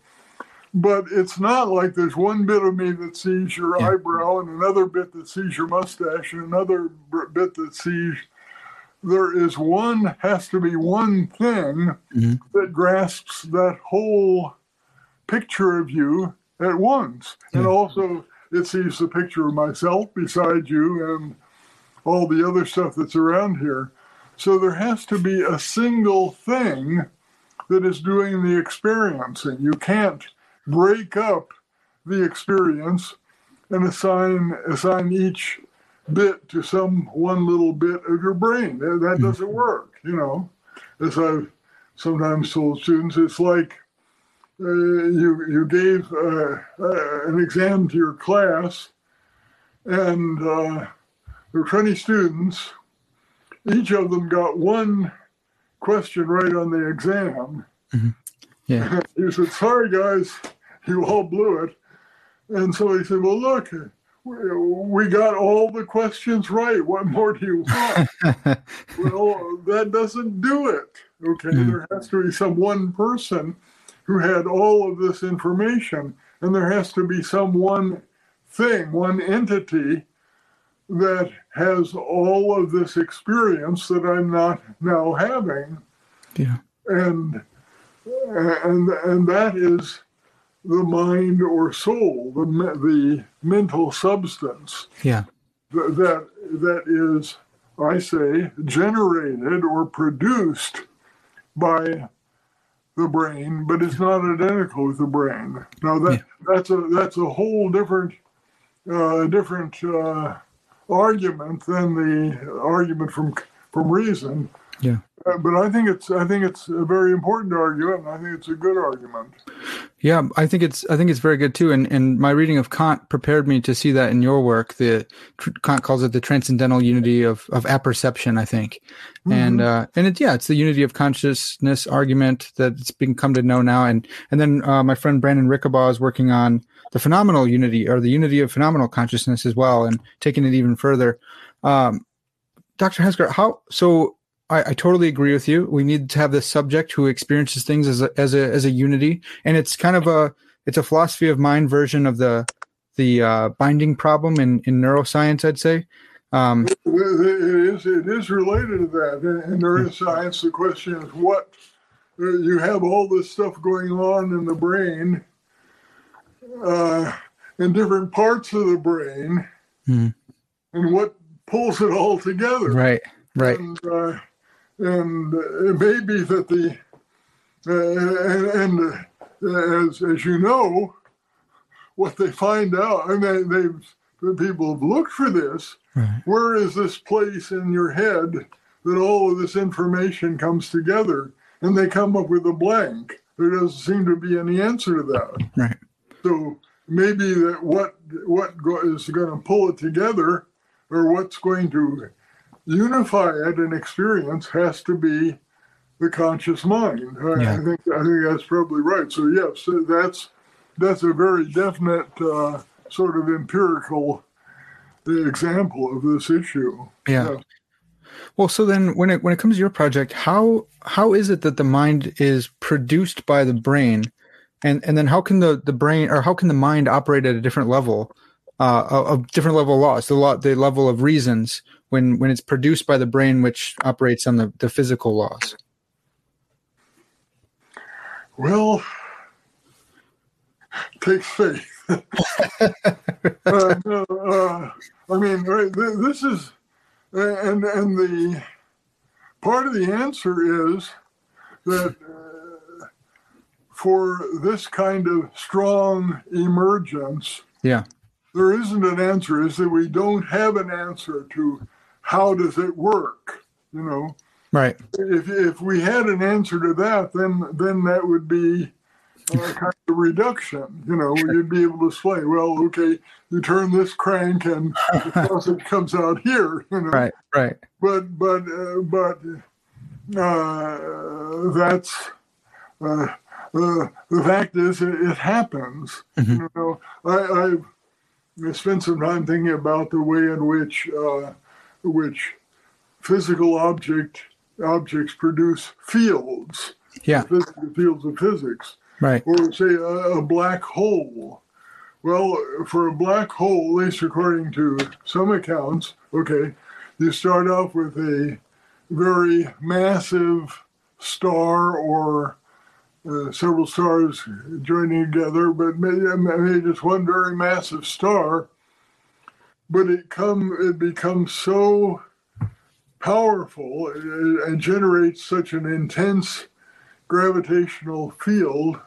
But it's not like there's one bit of me that sees your yeah. eyebrow, and another bit that sees your mustache, and another bit that sees. There is one has to be one thing mm-hmm. that grasps that whole picture of you at once, yeah. and also it sees the picture of myself beside you and all the other stuff that's around here. So there has to be a single thing that is doing the experiencing. You can't break up the experience and assign assign each bit to some one little bit of your brain. That, that mm-hmm. doesn't work, you know. As I've sometimes told students, it's like uh, you you gave uh, uh, an exam to your class, and uh, there were 20 students. Each of them got one question right on the exam. Mm-hmm. Yeah. he said, "Sorry, guys, you all blew it." And so he said, "Well, look." We got all the questions right. What more do you want? well, that doesn't do it. Okay, mm-hmm. there has to be some one person who had all of this information. And there has to be some one thing, one entity that has all of this experience that I'm not now having. Yeah. And and and that is the mind or soul, the the mental substance. Yeah. That that is, I say, generated or produced by the brain, but it's not identical with the brain. Now that yeah. that's a that's a whole different uh, different uh, argument than the argument from from reason. Yeah. Uh, but I think it's I think it's a very important argument, and I think it's a good argument. Yeah, I think it's I think it's very good too. And and my reading of Kant prepared me to see that in your work. The Kant calls it the transcendental unity of of apperception. I think, mm-hmm. and uh, and it yeah, it's the unity of consciousness argument that it's been come to know now. And and then uh, my friend Brandon Rickabaugh is working on the phenomenal unity or the unity of phenomenal consciousness as well, and taking it even further. Um, Dr. Hasker, how so? I, I, totally agree with you. We need to have this subject who experiences things as a, as a as a unity, and it's kind of a it's a philosophy of mind version of the the uh, binding problem in in neuroscience. I'd say. Um, it is it is related to that in neuroscience. The question is what uh, you have all this stuff going on in the brain, uh, in different parts of the brain, mm. and what pulls it all together. Right, right. And, uh, and it may be that the uh, and, and uh, as as you know, what they find out. I mean, they've people have looked for this. Right. Where is this place in your head that all of this information comes together? And they come up with a blank. There doesn't seem to be any answer to that. Right. So maybe that what what go, is going to pull it together, or what's going to unify it in experience, has to be the conscious mind. Yeah. I think I think that's probably right. So yes, that's that's a very definite uh, sort of empirical example of this issue. Yeah. yeah. Well, so then when it when it comes to your project, how how is it that the mind is produced by the brain, and and then how can the the brain or how can the mind operate at a different level, uh, a, a different level of laws, the law, the level of reasons when when it's produced by the brain, which operates on the the physical laws. Well, take faith. uh, uh, I mean, this is, and and the part of the answer is that uh, for this kind of strong emergence, yeah, there isn't an answer. Is that we don't have an answer to how does it work? You know, right? If if we had an answer to that, then then that would be uh, kind of reduction. You know, you'd be able to say, well, okay, you turn this crank and the faucet comes out here. You know? Right, right. But but uh, but uh, that's uh, uh, the fact is it, it happens. Mm-hmm. You know, I, I've spent some time thinking about the way in which uh, which physical object objects produce fields. Yeah, fields of physics right? Or say a, a, black hole. Well, for a black hole, at least according to some accounts, okay, you start off with a very massive star or uh, several stars joining together, but maybe, maybe just one very massive star. But it come it becomes so powerful and generates such an intense gravitational field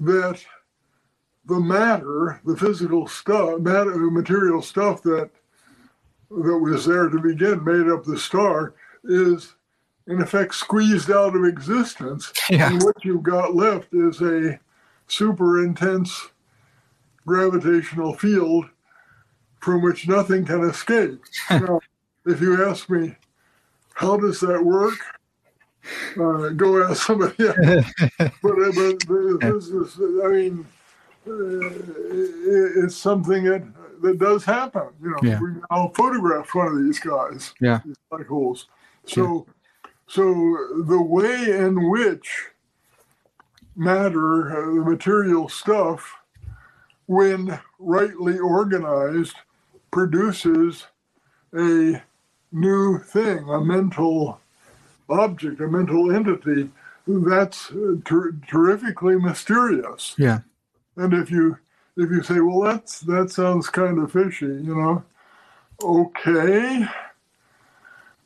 that the matter, the physical stuff, matter, material stuff that that was there to begin, made up the star, is in effect squeezed out of existence. Yeah. And what you've got left is a super intense gravitational field from which nothing can escape. now, if you ask me, how does that work? uh, go ask somebody else. but, uh, but this is, I mean, uh, it's something that that does happen. You know, yeah. we now photographed one of these guys, yeah, these black holes. So. So the way in which matter, uh, the material stuff, when rightly organized, produces a new thing, a mental object, a mental entity, that's ter- terrifically mysterious. Yeah. And if you if you say, well, that's that sounds kind of fishy, you know, okay.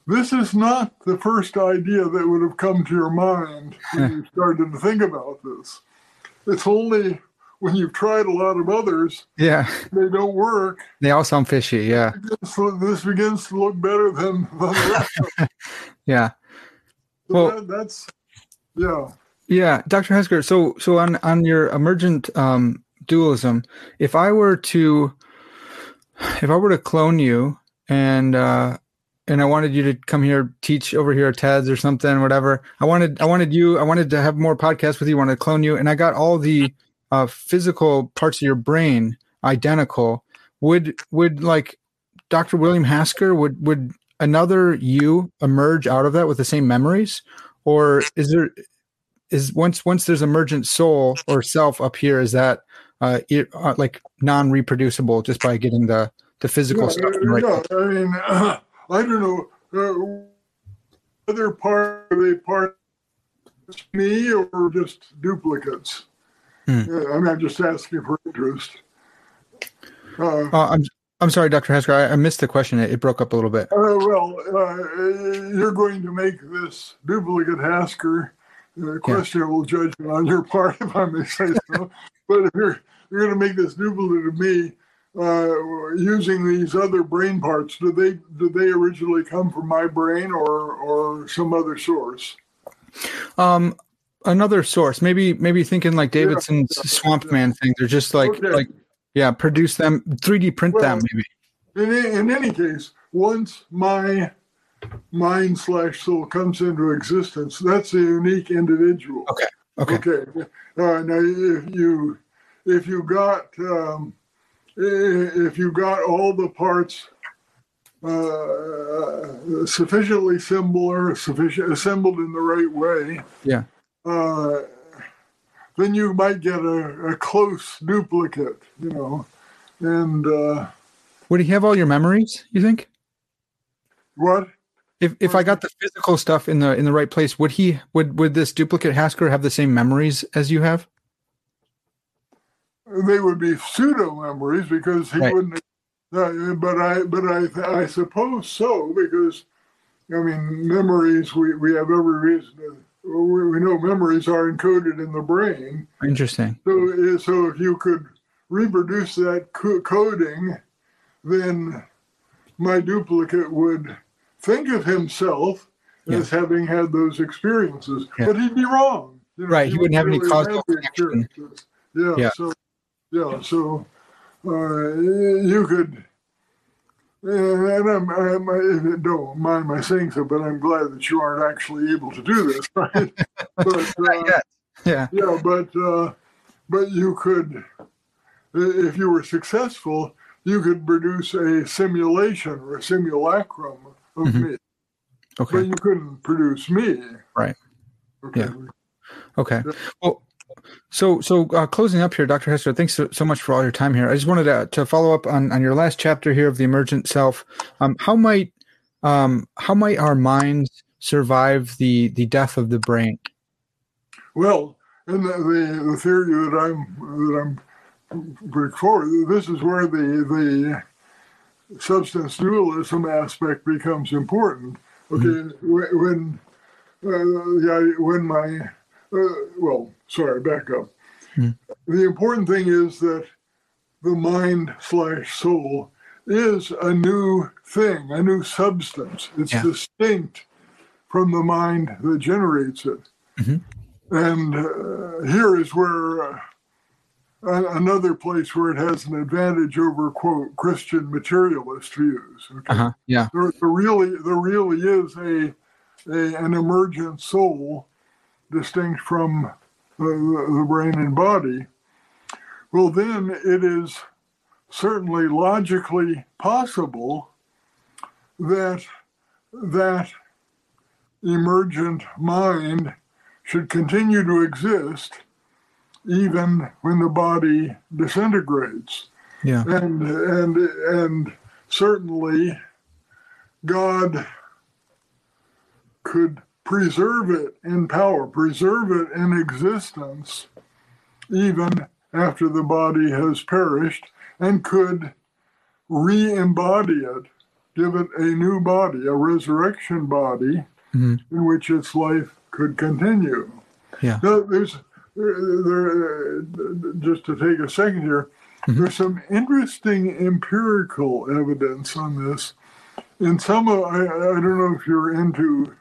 This is not the first idea that would have come to your mind when you started to think about this. It's only when you've tried a lot of others, yeah, they don't work. They all sound fishy, yeah. So this begins to look better than, the rest. yeah well, that, that's yeah. Yeah, Dr. Hasker. So, so on on your emergent um, dualism, if I were to, if I were to clone you and uh, and I wanted you to come here teach over here at TEDS or something, whatever. I wanted I wanted you I wanted to have more podcasts with you. I wanted to clone you, and I got all the uh, physical parts of your brain identical, would would like Dr. William Hasker would would another you emerge out of that with the same memories, or is there is once once there's emergent soul or self up here is that uh, it, uh like non reproducible just by getting the the physical yeah, stuff right yeah? I mean, I don't know. Uh, other part of they part me or just duplicates? Hmm. Uh, I mean, I'm just asking for interest. Uh, Uh, I'm I'm sorry, Dr. Hasker. I, I missed the question. It, it broke up a little bit. Uh, well, uh, you're going to make this duplicate Hasker uh, questionable judgment on your part, if I may say so. but if you're, you're going to make this duplicate of me uh, using these other brain parts, do they do they originally come from my brain or or some other source? Um, another source, maybe maybe thinking like Davidson's Swamp Man thing. They're just like Okay. like yeah, produce them, 3D print Well, them, maybe. In, in any case, once my mind slash soul comes into existence, that's a unique individual. Okay. Okay. Okay. Uh, now, if you if you got um, if you got all the parts uh, sufficiently similar, sufficient assembled in the right way, Yeah. uh, then you might get a, a close duplicate. You know, and uh, Would he have all your memories? You think? what? If if I got the physical stuff in the in the right place, would he would would this duplicate Hasker have the same memories as you have? They would be pseudo memories because he Right. wouldn't. Uh, but I, but I, I suppose so because, I mean, memories. We, we have every reason to. We, we know memories are encoded in the brain. Interesting. So, uh, so if you could reproduce that co- coding, then my duplicate would think of himself as having had those experiences, Yeah. but he'd be wrong. You know, Right, he wouldn't have any causal connection. Yeah, Yeah. So, yeah. So uh, you could. And I'm, I'm, I don't mind my saying so, but I'm glad that you aren't actually able to do this, right? but, uh. Yeah. yeah, but uh, but you could, if you were successful, you could produce a simulation or a simulacrum of Mhm. me, but Okay. you couldn't produce me. Right. Okay. Yeah. Okay. Well, so so uh, closing up here, Dr. Hasker, thanks so, so much for all your time here. I just wanted to, to follow up on, on your last chapter here of the emergent self. Um, how might um, how might our minds survive the the death of the brain? Well, in the, the, the theory that I'm that I'm putting forward, this is where the the substance dualism aspect becomes important. Okay, wh- when uh, yeah, when my uh, well, sorry, back up. Hmm. The important thing is that the mind slash soul is a new thing, a new substance. It's Yeah. distinct from the mind that generates it. Mhm. And uh, here is where uh, another place where it has an advantage over quote Christian materialist views. Okay? Uh huh. Yeah. there, there really there really is a, a an emergent soul distinct from the, brain and body well then it is certainly logically possible that that emergent mind should continue to exist even when the body disintegrates Yeah. and and and certainly God could preserve it in power, preserve it in existence, even after the body has perished, and could re-embody it, give it a new body, a resurrection body, Mhm. in which its life could continue. Yeah. Now, there's there, there, just to take a second here. Mhm. There's some interesting empirical evidence on this. In some, of, I, I don't know if you're into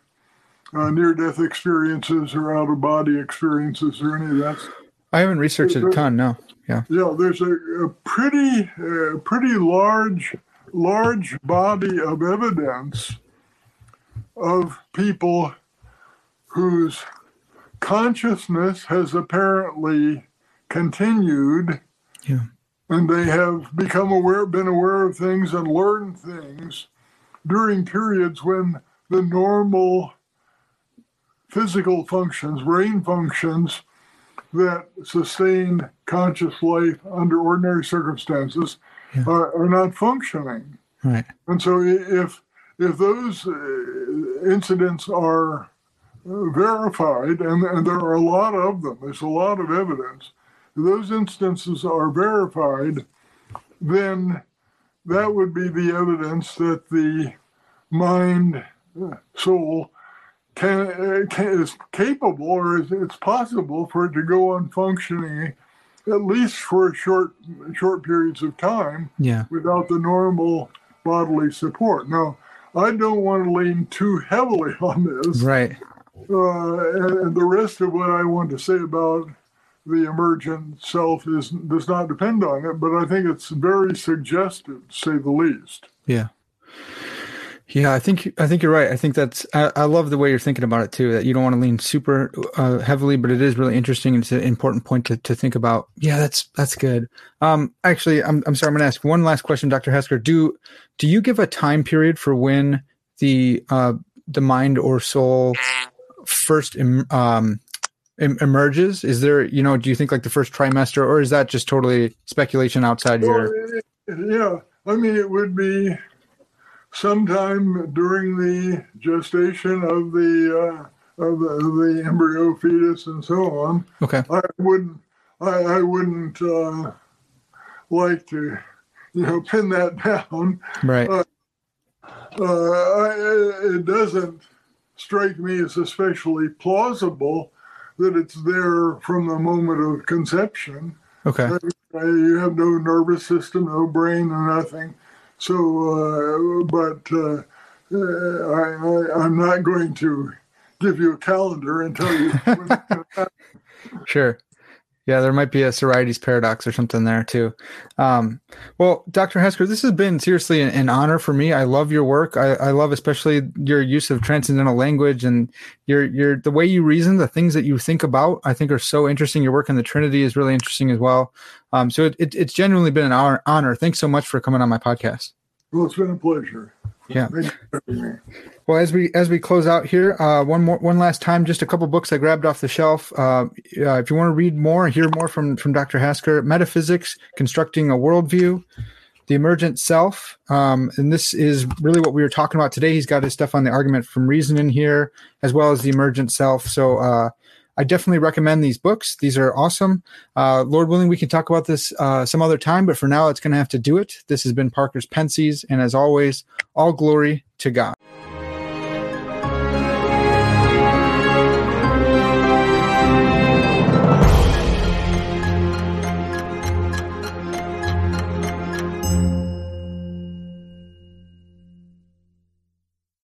uh, near-death experiences or out-of-body experiences or any of that. I haven't researched it a ton. No. Yeah. Yeah, there's a, a pretty, uh, pretty large, large body of evidence of people whose consciousness has apparently continued. Yeah. And they have become aware, been aware of things and learned things during periods when the normal physical functions, brain functions that sustain conscious life under ordinary circumstances Yeah. are, are not functioning. Right. And so if if those uh, incidents are verified, and, and there are a lot of them, there's a lot of evidence, if those instances are verified, then that would be the evidence that the mind, uh, soul, can, can is capable or is, it's possible for it to go on functioning at least for short short periods of time Yeah. without the normal bodily support. Now, I don't want to lean too heavily on this, Right. uh, and, and the rest of what I want to say about the emergent self is does not depend on it, but I think it's very suggestive, to say the least. Yeah. Yeah, I think I think you're right. I think that's I, I love the way you're thinking about it too. That you don't want to lean super uh, heavily, but it is really interesting. It's an important point to, to think about. Yeah, that's that's good. Um, actually, I'm I'm sorry. I'm going to ask one last question, Dr. Hasker. Do do you give a time period for when the uh, the mind or soul first em, um, em, emerges? Is there you know do you think like the first trimester, or is that just totally speculation outside your? Well, yeah, I mean, it would be sometime during the gestation of the uh, of the, the embryo, fetus, and so on. Okay. I wouldn't. I, I wouldn't uh, like to, you know, pin that down. Right. Uh, I, it doesn't strike me as especially plausible that it's there from the moment of conception. Okay. Uh, you have no nervous system, no brain, nothing. So, uh, but uh, uh, I, I, I'm not going to give you a calendar and tell you. Sure. Yeah, there might be a Sorites paradox or something there too. Um, well, Dr. Hasker, this has been seriously an, an honor for me. I love your work. I, I love especially your use of transcendental language and your your the way you reason, the things that you think about. I think are so interesting. Your work in the Trinity is really interesting as well. Um, so it, it, it's genuinely been an honor, honor. Thanks so much for coming on my podcast. well, it's been a pleasure. Yeah. Well, as we as we close out here, uh, one more one last time, just a couple books I grabbed off the shelf. Uh, uh, if you want to read more, hear more from from Dr. Hasker, Metaphysics: Constructing a Worldview, The Emergent Self, um, and this is really what we were talking about today. He's got his stuff on the argument from reason in here, as well as the Emergent Self. So. Uh, I definitely recommend these books. These are awesome. Uh, Lord willing, we can talk about this uh, some other time, but for now, it's going to have to do it. This has been Parker's Pensées, and as always, all glory to God.